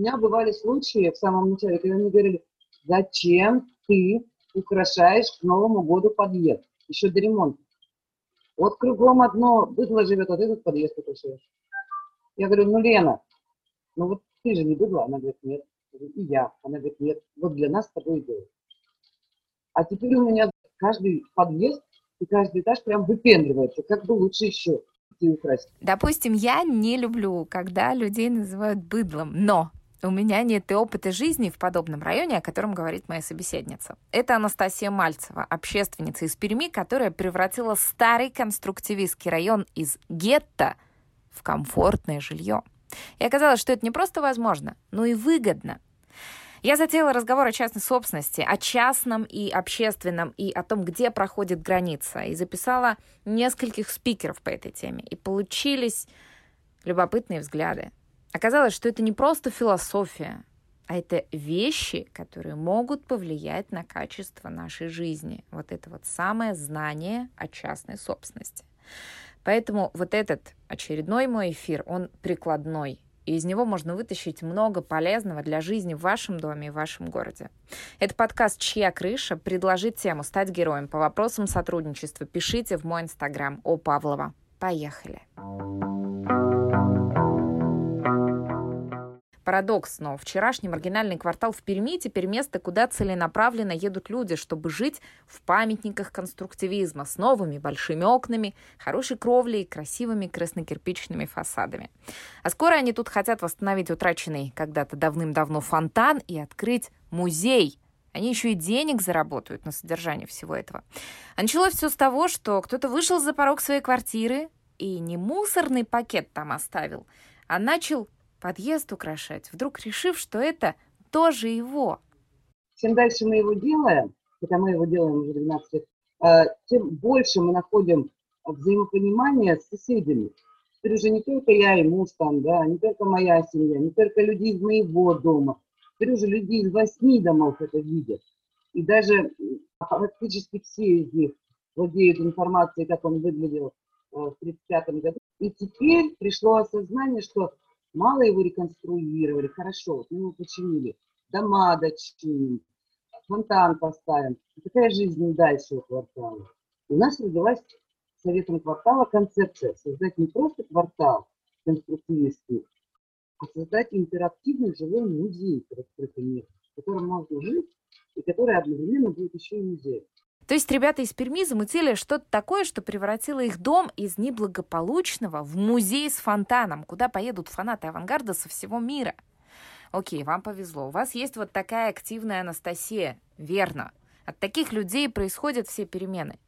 меня бывали случаи в самом начале, когда мне говорили, зачем ты украшаешь к Новому году подъезд, еще до ремонта. Вот кругом одно быдло живет, а ты этот подъезд украшаешь. Я говорю, ну, Лена, ну вот ты же не быдло. Она говорит, нет. И я. Она говорит, нет. Вот для нас с тобой и А теперь у меня каждый подъезд и каждый этаж прям выпендривается, как бы лучше еще. Допустим, я не люблю, когда людей называют быдлом, но у меня нет и опыта жизни в подобном районе, о котором говорит моя собеседница. Это Анастасия Мальцева, общественница из Перми, которая превратила старый конструктивистский район из гетто в комфортное жилье. И оказалось, что это не просто возможно, но и выгодно. Я затеяла разговор о частной собственности, о частном и общественном, и о том, где проходит граница, и записала нескольких спикеров по этой теме. И получились любопытные взгляды. Оказалось, что это не просто философия, а это вещи, которые могут повлиять на качество нашей жизни. Вот это вот самое знание о частной собственности. Поэтому вот этот очередной мой эфир, он прикладной, и из него можно вытащить много полезного для жизни в вашем доме и в вашем городе. Это подкаст «Чья крыша?» Предложить тему, стать героем по вопросам сотрудничества. Пишите в мой инстаграм о Павлова. Поехали! Парадокс, но вчерашний маргинальный квартал в Перми теперь место, куда целенаправленно едут люди, чтобы жить в памятниках конструктивизма с новыми большими окнами, хорошей кровлей и красивыми краснокирпичными фасадами. А скоро они тут хотят восстановить утраченный когда-то давным-давно фонтан и открыть музей они еще и денег заработают на содержание всего этого. А началось все с того, что кто-то вышел за порог своей квартиры и не мусорный пакет там оставил, а начал подъезд украшать, вдруг решив, что это тоже его. Чем дальше мы его делаем, хотя мы его делаем уже 12 лет, а, тем больше мы находим взаимопонимание с соседями. Теперь уже не только я и муж там, да, не только моя семья, не только люди из моего дома. Теперь уже люди из восьми домов это видят. И даже практически все из них владеют информацией, как он выглядел э, в 1935 году. И теперь пришло осознание, что Мало его реконструировали, хорошо, мы его починили, дома дочиним, фонтан поставим. Какая жизнь дальше у квартала? У нас родилась советом квартала концепция создать не просто квартал конструктивистский, а создать интерактивный жилой музей под открытым миром, в котором можно жить и который одновременно будет еще и музей. То есть ребята из Перми замутили что-то такое, что превратило их дом из неблагополучного в музей с фонтаном, куда поедут фанаты авангарда со всего мира. Окей, вам повезло. У вас есть вот такая активная Анастасия. Верно. От таких людей происходят все перемены.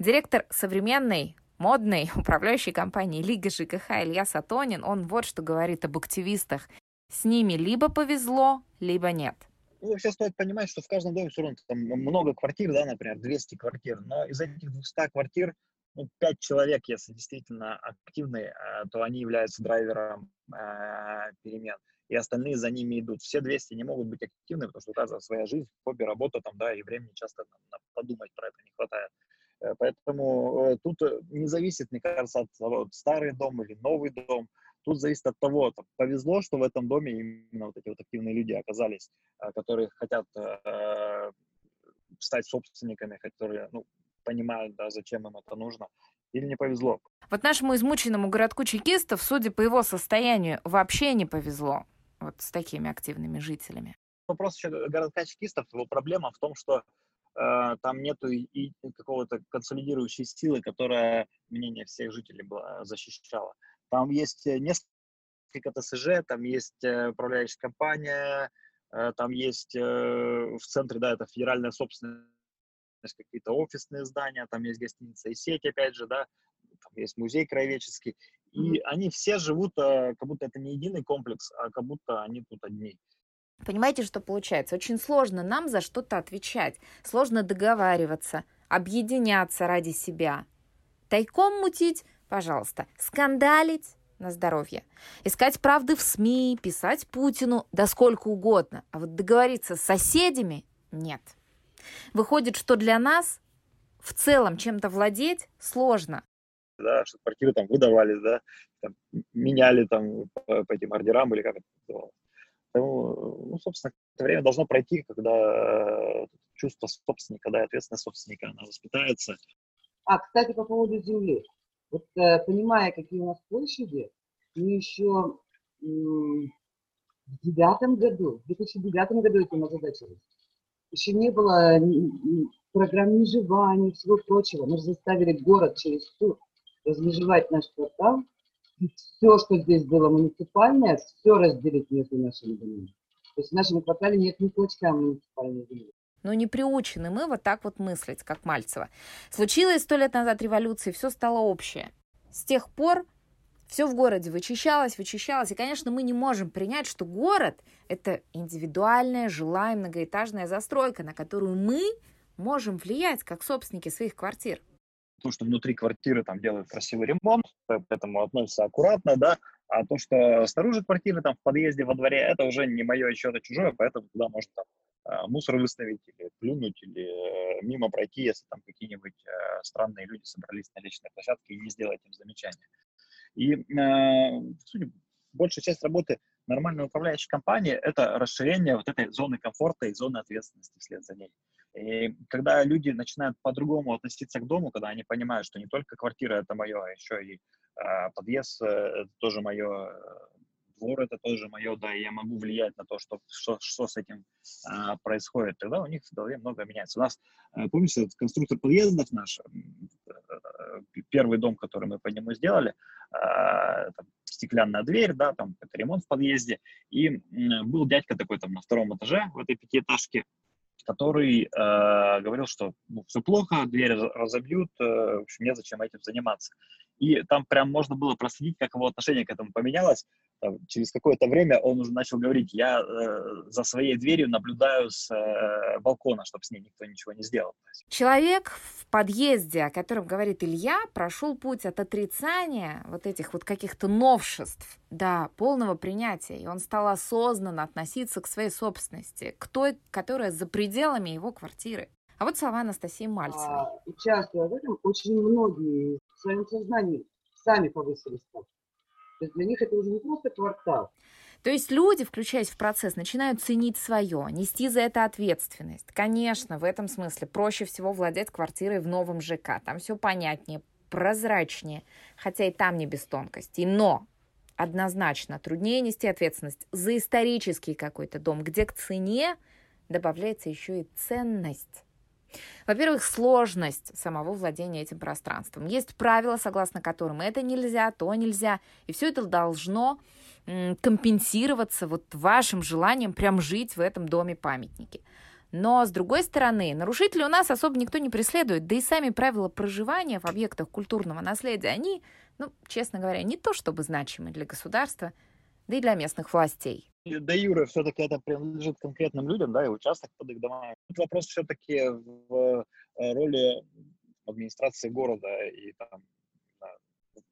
Директор современной модной управляющей компании Лига ЖКХ Илья Сатонин, он вот что говорит об активистах. С ними либо повезло, либо нет. Ну, вообще стоит понимать, что в каждом доме все равно там много квартир, да, например, 200 квартир, но из этих 200 квартир, ну, 5 человек, если действительно активные, э, то они являются драйвером э, перемен, и остальные за ними идут. Все 200 не могут быть активны, потому что у каждого своя жизнь, хобби, работа там, да, и времени часто на подумать про это не хватает. Э, поэтому э, тут не зависит, мне кажется, от, от старый дом или новый дом, Тут зависит от того, там, повезло, что в этом доме именно вот эти вот активные люди оказались, э, которые хотят э, стать собственниками, которые ну, понимают, да, зачем им это нужно, или не повезло. Вот нашему измученному городку чекистов, судя по его состоянию, вообще не повезло вот с такими активными жителями. Вопрос еще городка чекистов, его проблема в том, что э, там нету и, и какого-то консолидирующей силы, которая мнение всех жителей была, защищала. Там есть э, несколько ТСЖ, там есть э, управляющая компания, э, там есть в центре, да, это федеральная собственность, какие-то офисные здания, там есть гостиница и сеть, опять же, да, там есть музей краеведческий. И mm-hmm. они все живут, как будто это не единый комплекс, а как будто они тут одни. Понимаете, что получается? Очень сложно нам за что-то отвечать, сложно договариваться, объединяться ради себя. Тайком мутить Пожалуйста, скандалить на здоровье. Искать правды в СМИ, писать Путину, да сколько угодно. А вот договориться с соседями нет. Выходит, что для нас в целом чем-то владеть сложно. Да, что квартиры там выдавались, да, там, меняли там по, по этим ордерам или как это называлось. Поэтому, ну, собственно, это время должно пройти, когда чувство собственника, да, ответственность собственника, она воспитается. А, кстати, по поводу земли. Вот э, понимая, какие у нас площади, мы еще в девятом году, в 2009 году этим озадачились. Еще не было программ межевания и всего прочего. Мы же заставили город через суд размежевать наш квартал. И все, что здесь было муниципальное, все разделить между нашими домами. То есть в нашем квартале нет ни клочка муниципальной земли. Но не приучены мы вот так вот мыслить, как Мальцева. Случилось сто лет назад революция, все стало общее. С тех пор все в городе вычищалось, вычищалось. И, конечно, мы не можем принять, что город – это индивидуальная, жилая, многоэтажная застройка, на которую мы можем влиять как собственники своих квартир. То, что внутри квартиры там делают красивый ремонт, поэтому относятся аккуратно, да, а то, что снаружи квартиры, там в подъезде, во дворе, это уже не мое, еще это чужое, поэтому туда можно там мусор выставить или плюнуть, или э, мимо пройти, если там какие-нибудь э, странные люди собрались на личной площадке и не сделать им замечания. И, э, сути, большая часть работы нормальной управляющей компании – это расширение вот этой зоны комфорта и зоны ответственности вслед за ней. И когда люди начинают по-другому относиться к дому, когда они понимают, что не только квартира – это мое, а еще и э, подъезд – это тоже мое, двор это тоже мое, да, и я могу влиять на то, что, что, что с этим а, происходит, тогда у них в голове много меняется. У нас, а, помните, конструктор подъездов наш, первый дом, который мы по нему сделали, а, там, стеклянная дверь, да, там это ремонт в подъезде, и был дядька такой там на втором этаже в этой пятиэтажке, который э, говорил, что ну, все плохо, дверь разобьют, э, в общем, незачем этим заниматься. И там прям можно было проследить, как его отношение к этому поменялось там, через какое-то время он уже начал говорить, я э, за своей дверью наблюдаю с э, балкона, чтобы с ней никто ничего не сделал. Человек в подъезде, о котором говорит Илья, прошел путь от отрицания вот этих вот каких-то новшеств до полного принятия, и он стал осознанно относиться к своей собственности, к той, которая за пределами его квартиры. А вот слова Анастасии Мальцевой. А, участвуя в этом, очень многие в своем сознании сами повысили ставку. То есть для них это уже не просто квартал. То есть люди, включаясь в процесс, начинают ценить свое, нести за это ответственность. Конечно, в этом смысле проще всего владеть квартирой в новом ЖК. Там все понятнее, прозрачнее, хотя и там не без тонкостей. Но однозначно труднее нести ответственность за исторический какой-то дом, где к цене добавляется еще и ценность. Во-первых, сложность самого владения этим пространством. Есть правила, согласно которым это нельзя, то нельзя, и все это должно компенсироваться вот вашим желанием прям жить в этом доме памятники. Но, с другой стороны, нарушителей у нас особо никто не преследует, да и сами правила проживания в объектах культурного наследия, они, ну, честно говоря, не то чтобы значимы для государства, да и для местных властей. Да, Юра, все-таки это принадлежит конкретным людям, да, и участок под их домами. Тут вопрос все-таки в э, роли администрации города и там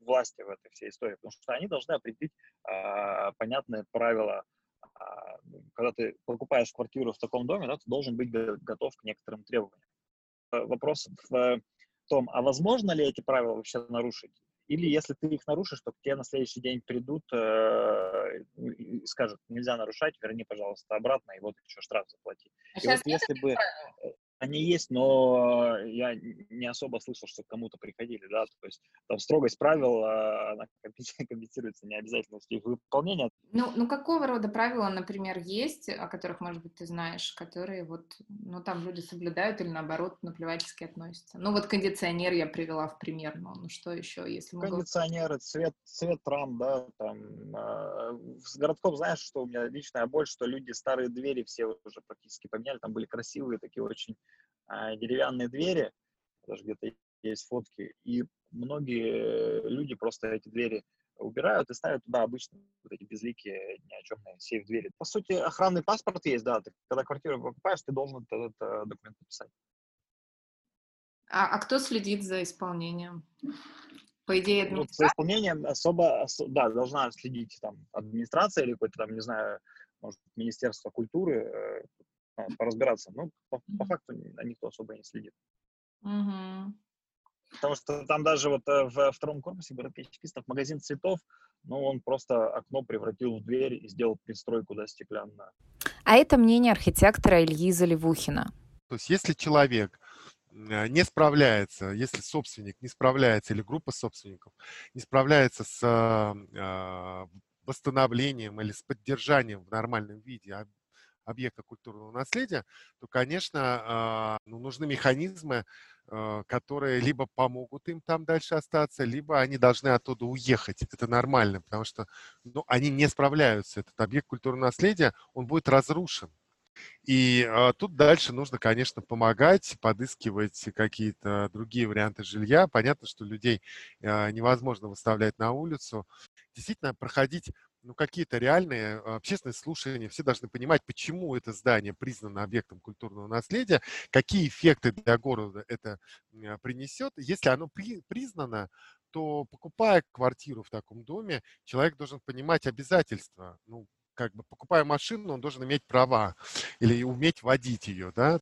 власти в этой всей истории, потому что они должны определить а, понятные правила. А, когда ты покупаешь квартиру в таком доме, да, ты должен быть готов к некоторым требованиям. Э, вопрос в том, а возможно ли эти правила вообще нарушить? Или если ты их нарушишь, то к тебе на следующий день придут э, и скажут, нельзя нарушать, верни, пожалуйста, обратно, и вот еще штраф заплати. А и вот если бы они есть, но я не особо слышал, что к кому-то приходили, да, то есть там строгость правил, а, она компенсируется необязательностью их выполнения. Ну, ну, какого рода правила, например, есть, о которых, может быть, ты знаешь, которые вот, ну, там люди соблюдают или, наоборот, наплевательски относятся? Ну, вот кондиционер я привела в пример, но ну, что еще, если мы Кондиционеры, цвет, цвет рам, да, там, э, с городком, знаешь, что у меня личная боль, что люди старые двери все уже практически поменяли, там были красивые такие очень деревянные двери, даже где-то есть фотки, и многие люди просто эти двери убирают и ставят туда обычно вот эти безликие, ни о чем сейф двери. По сути, охранный паспорт есть, да, ты, когда квартиру покупаешь, ты должен этот, этот документ написать. А, а кто следит за исполнением? По идее, администрация? Ну, за исполнением особо, особо, да, должна следить там администрация или какой-то там, не знаю, может, Министерство культуры, э, поразбираться. Ну, по, по факту никто особо не следит. Угу. Потому что там даже вот э, в втором корпусе городкачепистов магазин цветов, ну, он просто окно превратил в дверь и сделал пристройку, да, стеклянную. А это мнение архитектора Ильи Заливухина. То есть если человек э, не справляется, если собственник не справляется или группа собственников не справляется с э, восстановлением или с поддержанием в нормальном виде объекта культурного наследия, то, конечно, ну, нужны механизмы, которые либо помогут им там дальше остаться, либо они должны оттуда уехать. Это нормально, потому что ну, они не справляются. Этот объект культурного наследия, он будет разрушен. И а, тут дальше нужно, конечно, помогать, подыскивать какие-то другие варианты жилья. Понятно, что людей а, невозможно выставлять на улицу. Действительно, проходить ну, какие-то реальные общественные слушания. Все должны понимать, почему это здание признано объектом культурного наследия, какие эффекты для города это принесет. Если оно при, признано, то покупая квартиру в таком доме, человек должен понимать обязательства. Ну, как бы покупая машину, он должен иметь права или уметь водить ее, да.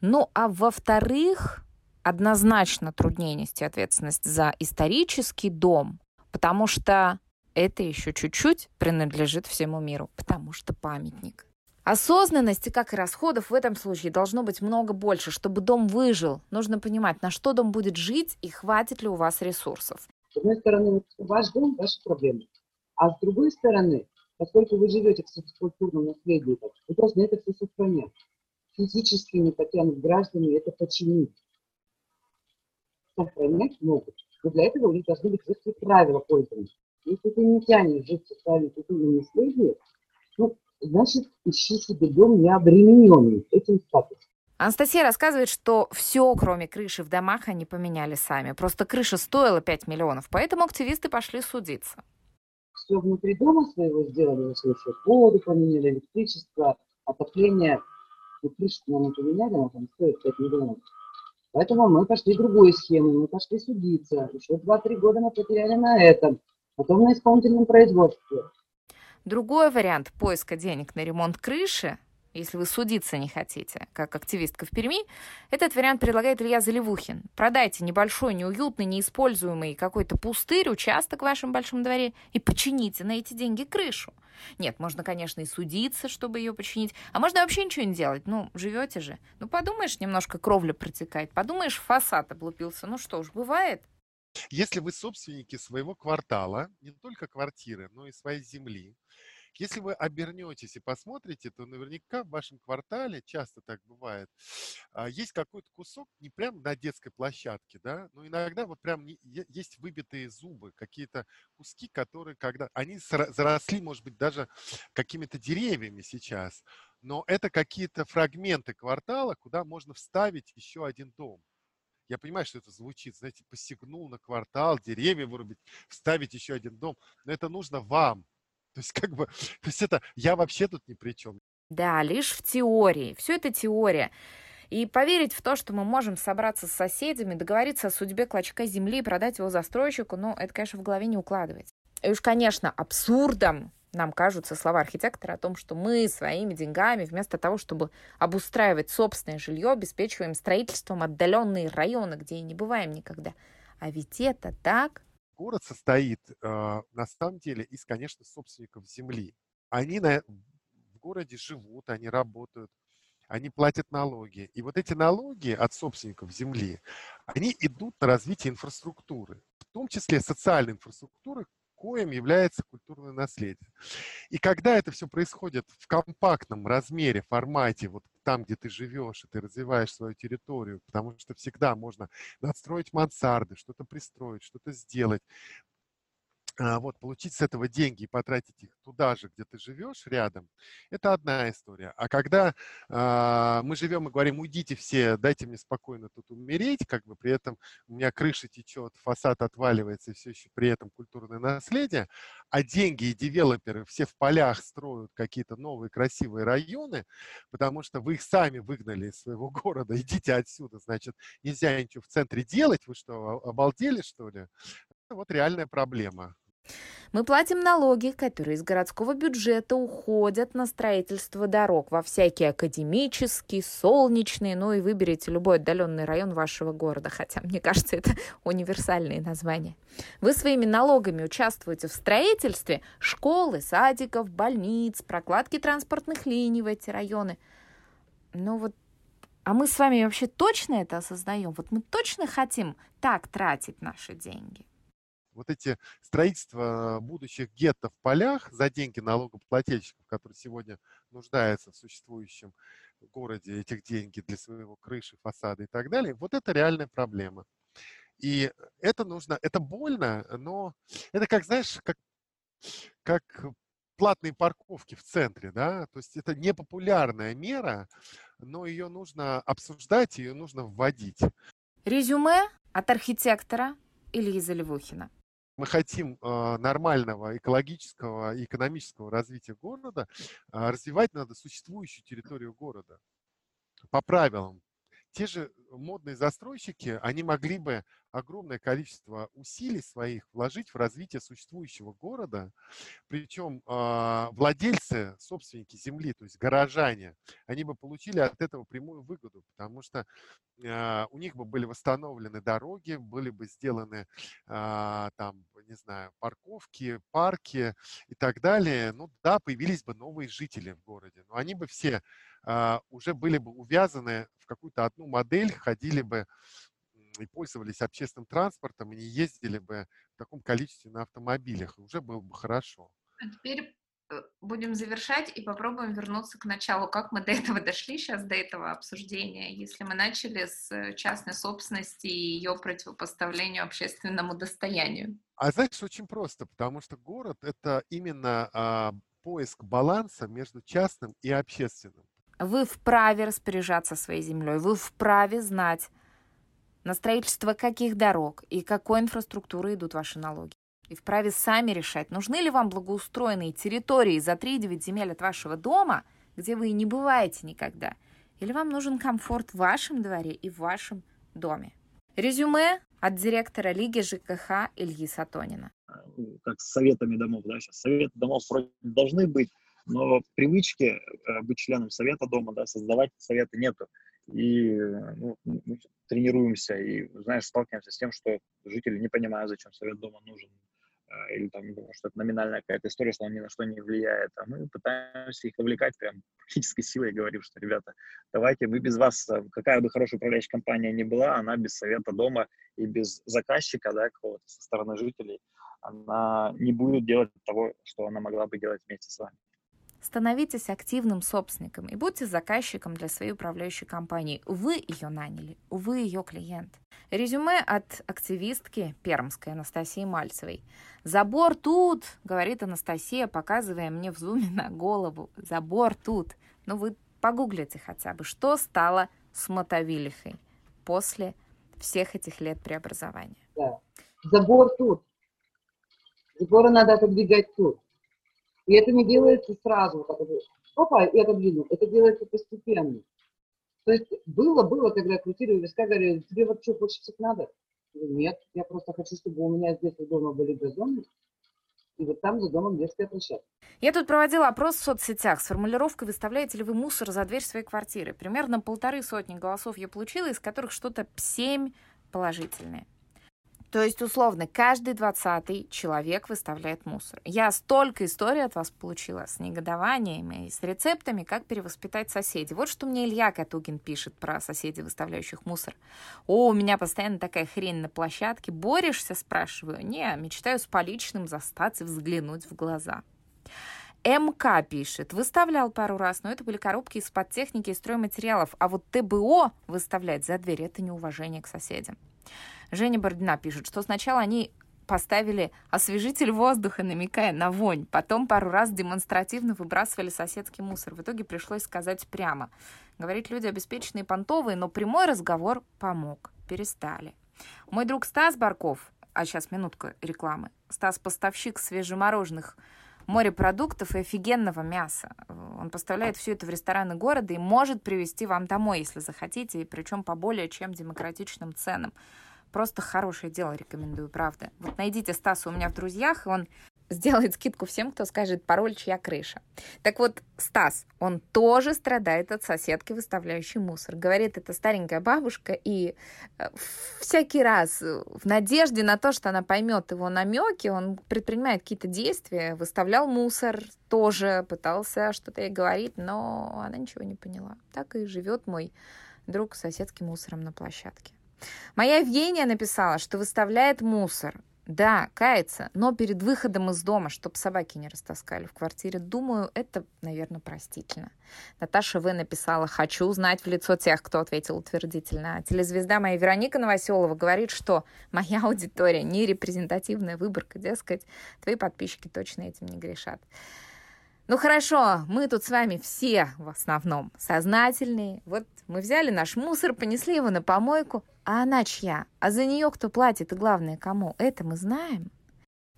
Ну, а во-вторых, однозначно труднее нести ответственность за исторический дом, потому что это еще чуть-чуть принадлежит всему миру, потому что памятник. Осознанности, как и расходов, в этом случае должно быть много больше. Чтобы дом выжил, нужно понимать, на что дом будет жить и хватит ли у вас ресурсов. С одной стороны, ваш дом – ваши проблемы. А с другой стороны, поскольку вы живете в культурном наследии, вы должны это все сохранять. Физически не потянут граждане это починить. Сохранять могут. Но для этого у них должны быть жесткие правила пользования. Если ты не тянешь жить в социальном культурном наследии, ну, значит, ищи себе дом необремененный этим статусом. Анастасия рассказывает, что все, кроме крыши в домах, они поменяли сами. Просто крыша стоила 5 миллионов, поэтому активисты пошли судиться. Все внутри дома своего сделали, все воду поменяли, электричество, отопление. И крышу нам не поменяли, она там стоит 5 миллионов. Поэтому мы пошли другой схемой, мы пошли судиться. Еще 2-3 года мы потеряли на этом потом на исполнительном производстве. Другой вариант поиска денег на ремонт крыши, если вы судиться не хотите, как активистка в Перми, этот вариант предлагает Илья Заливухин. Продайте небольшой, неуютный, неиспользуемый какой-то пустырь, участок в вашем большом дворе и почините на эти деньги крышу. Нет, можно, конечно, и судиться, чтобы ее починить, а можно вообще ничего не делать. Ну, живете же. Ну, подумаешь, немножко кровля протекает, подумаешь, фасад облупился. Ну что ж, бывает. Если вы собственники своего квартала, не только квартиры, но и своей земли, если вы обернетесь и посмотрите, то наверняка в вашем квартале, часто так бывает, а, есть какой-то кусок не прям на детской площадке, да, но иногда вот прям есть выбитые зубы, какие-то куски, которые когда... Они заросли, может быть, даже какими-то деревьями сейчас, но это какие-то фрагменты квартала, куда можно вставить еще один дом. Я понимаю, что это звучит, знаете, посягнул на квартал, деревья вырубить, вставить еще один дом, но это нужно вам. То есть как бы, то есть это я вообще тут ни при чем. Да, лишь в теории. Все это теория. И поверить в то, что мы можем собраться с соседями, договориться о судьбе клочка земли и продать его застройщику, ну, это, конечно, в голове не укладывается. И уж, конечно, абсурдом нам кажутся слова архитектора о том, что мы своими деньгами, вместо того, чтобы обустраивать собственное жилье, обеспечиваем строительством отдаленные районы, где и не бываем никогда. А ведь это так. Город состоит э, на самом деле из, конечно, собственников земли. Они на, в городе живут, они работают, они платят налоги. И вот эти налоги от собственников земли, они идут на развитие инфраструктуры, в том числе социальной инфраструктуры, коем является культурное наследие. И когда это все происходит в компактном размере, формате, вот там, где ты живешь, и ты развиваешь свою территорию, потому что всегда можно надстроить мансарды, что-то пристроить, что-то сделать, вот, получить с этого деньги и потратить их туда же, где ты живешь, рядом, это одна история. А когда э, мы живем и говорим, уйдите все, дайте мне спокойно тут умереть, как бы при этом у меня крыша течет, фасад отваливается, и все еще при этом культурное наследие, а деньги и девелоперы все в полях строят какие-то новые красивые районы, потому что вы их сами выгнали из своего города, идите отсюда, значит, нельзя ничего в центре делать, вы что, обалдели, что ли? Это вот реальная проблема. Мы платим налоги, которые из городского бюджета уходят на строительство дорог во всякие академические, солнечные, ну и выберите любой отдаленный район вашего города, хотя мне кажется, это универсальные названия. Вы своими налогами участвуете в строительстве школы, садиков, больниц, прокладки транспортных линий в эти районы. Ну вот а мы с вами вообще точно это осознаем? Вот мы точно хотим так тратить наши деньги? Вот эти строительства будущих гетто в полях за деньги налогоплательщиков, которые сегодня нуждаются в существующем городе этих деньги для своего крыши, фасада и так далее, вот это реальная проблема. И это нужно, это больно, но это как, знаешь, как, как платные парковки в центре, да, то есть это непопулярная мера, но ее нужно обсуждать, ее нужно вводить. Резюме от архитектора Ильи Заливухина мы хотим э, нормального экологического и экономического развития города, э, развивать надо существующую территорию города по правилам. Те же модные застройщики, они могли бы огромное количество усилий своих вложить в развитие существующего города. Причем э, владельцы, собственники земли, то есть горожане, они бы получили от этого прямую выгоду, потому что э, у них бы были восстановлены дороги, были бы сделаны э, там, не знаю, парковки, парки и так далее. Ну да, появились бы новые жители в городе, но они бы все уже были бы увязаны в какую-то одну модель, ходили бы и пользовались общественным транспортом, и не ездили бы в таком количестве на автомобилях, уже было бы хорошо. А теперь э, будем завершать и попробуем вернуться к началу. Как мы до этого дошли сейчас, до этого обсуждения, если мы начали с частной собственности и ее противопоставлению общественному достоянию? А знаешь, очень просто, потому что город — это именно а, поиск баланса между частным и общественным. Вы вправе распоряжаться своей землей, вы вправе знать, на строительство каких дорог и какой инфраструктуры идут ваши налоги. И вправе сами решать, нужны ли вам благоустроенные территории за 3-9 земель от вашего дома, где вы не бываете никогда, или вам нужен комфорт в вашем дворе и в вашем доме. Резюме от директора Лиги ЖКХ Ильи Сатонина. Как с советами домов, да, сейчас советы домов вроде должны быть, но привычки э, быть членом совета дома, да, создавать советы нету и ну, мы тренируемся и, знаешь, сталкиваемся с тем, что жители не понимают, зачем совет дома нужен, а, или там, что это номинальная какая-то история, что он ни на что не влияет, а мы пытаемся их вовлекать прям практической силой говорим, что, ребята, давайте, мы без вас, а, какая бы хорошая управляющая компания ни была, она без совета дома и без заказчика, да, какого-то со стороны жителей, она не будет делать того, что она могла бы делать вместе с вами. Становитесь активным собственником и будьте заказчиком для своей управляющей компании. Вы ее наняли, вы ее клиент. Резюме от активистки пермской Анастасии Мальцевой. «Забор тут!» — говорит Анастасия, показывая мне в зуме на голову. «Забор тут!» Ну вы погуглите хотя бы, что стало с Мотовилихой после всех этих лет преобразования. Да. Забор тут. Заборы надо отодвигать тут. И это не делается сразу, как это, опа, и отодвинул. Это делается постепенно. То есть было, было, когда крутили у виска, говорили, тебе вообще больше всех надо? Нет, я просто хочу, чтобы у меня здесь дома были газоны, и вот там за домом детская площадка. Я тут проводила опрос в соцсетях с формулировкой «Выставляете ли вы мусор за дверь своей квартиры?». Примерно полторы сотни голосов я получила, из которых что-то семь положительные. То есть, условно, каждый двадцатый человек выставляет мусор. Я столько историй от вас получила с негодованиями и с рецептами, как перевоспитать соседей. Вот что мне Илья Катугин пишет про соседей, выставляющих мусор. О, у меня постоянно такая хрень на площадке. Борешься, спрашиваю? Не, мечтаю с поличным застаться и взглянуть в глаза. МК пишет, выставлял пару раз, но это были коробки из-под техники и стройматериалов, а вот ТБО выставлять за дверь – это неуважение к соседям. Женя Бородина пишет, что сначала они поставили освежитель воздуха, намекая на вонь. Потом пару раз демонстративно выбрасывали соседский мусор. В итоге пришлось сказать прямо. Говорит, люди обеспеченные понтовые, но прямой разговор помог. Перестали. Мой друг Стас Барков, а сейчас минутка рекламы. Стас поставщик свежемороженых морепродуктов и офигенного мяса. Он поставляет все это в рестораны города и может привезти вам домой, если захотите, и причем по более чем демократичным ценам. Просто хорошее дело рекомендую, правда. Вот найдите Стаса у меня в друзьях, он сделает скидку всем, кто скажет пароль «Чья крыша?». Так вот, Стас, он тоже страдает от соседки, выставляющей мусор. Говорит, это старенькая бабушка, и э, всякий раз в надежде на то, что она поймет его намеки, он предпринимает какие-то действия, выставлял мусор, тоже пытался что-то ей говорить, но она ничего не поняла. Так и живет мой друг с соседским мусором на площадке. Моя Евгения написала, что выставляет мусор. Да, кается, но перед выходом из дома, чтобы собаки не растаскали в квартире. Думаю, это, наверное, простительно. Наташа В. написала, хочу узнать в лицо тех, кто ответил утвердительно. телезвезда моя Вероника Новоселова говорит, что моя аудитория не репрезентативная выборка, дескать, твои подписчики точно этим не грешат. Ну хорошо, мы тут с вами все в основном сознательные. Вот мы взяли наш мусор, понесли его на помойку, а она чья? А за нее кто платит и главное кому? Это мы знаем.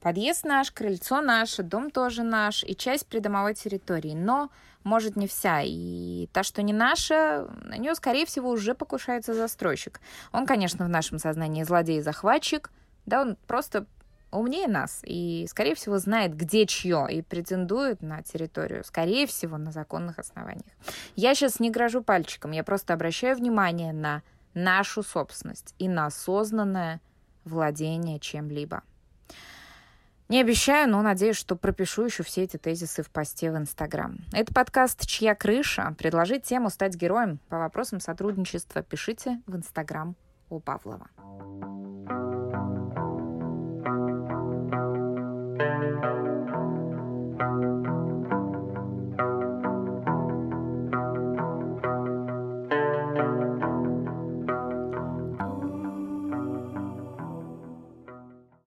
Подъезд наш, крыльцо наше, дом тоже наш и часть придомовой территории. Но, может, не вся. И та, что не наша, на нее, скорее всего, уже покушается застройщик. Он, конечно, в нашем сознании злодей и захватчик. Да, он просто умнее нас и, скорее всего, знает, где чье, и претендует на территорию, скорее всего, на законных основаниях. Я сейчас не грожу пальчиком, я просто обращаю внимание на нашу собственность и на осознанное владение чем-либо. Не обещаю, но надеюсь, что пропишу еще все эти тезисы в посте в Инстаграм. Это подкаст «Чья крыша?». Предложить тему стать героем по вопросам сотрудничества пишите в Инстаграм у Павлова. Música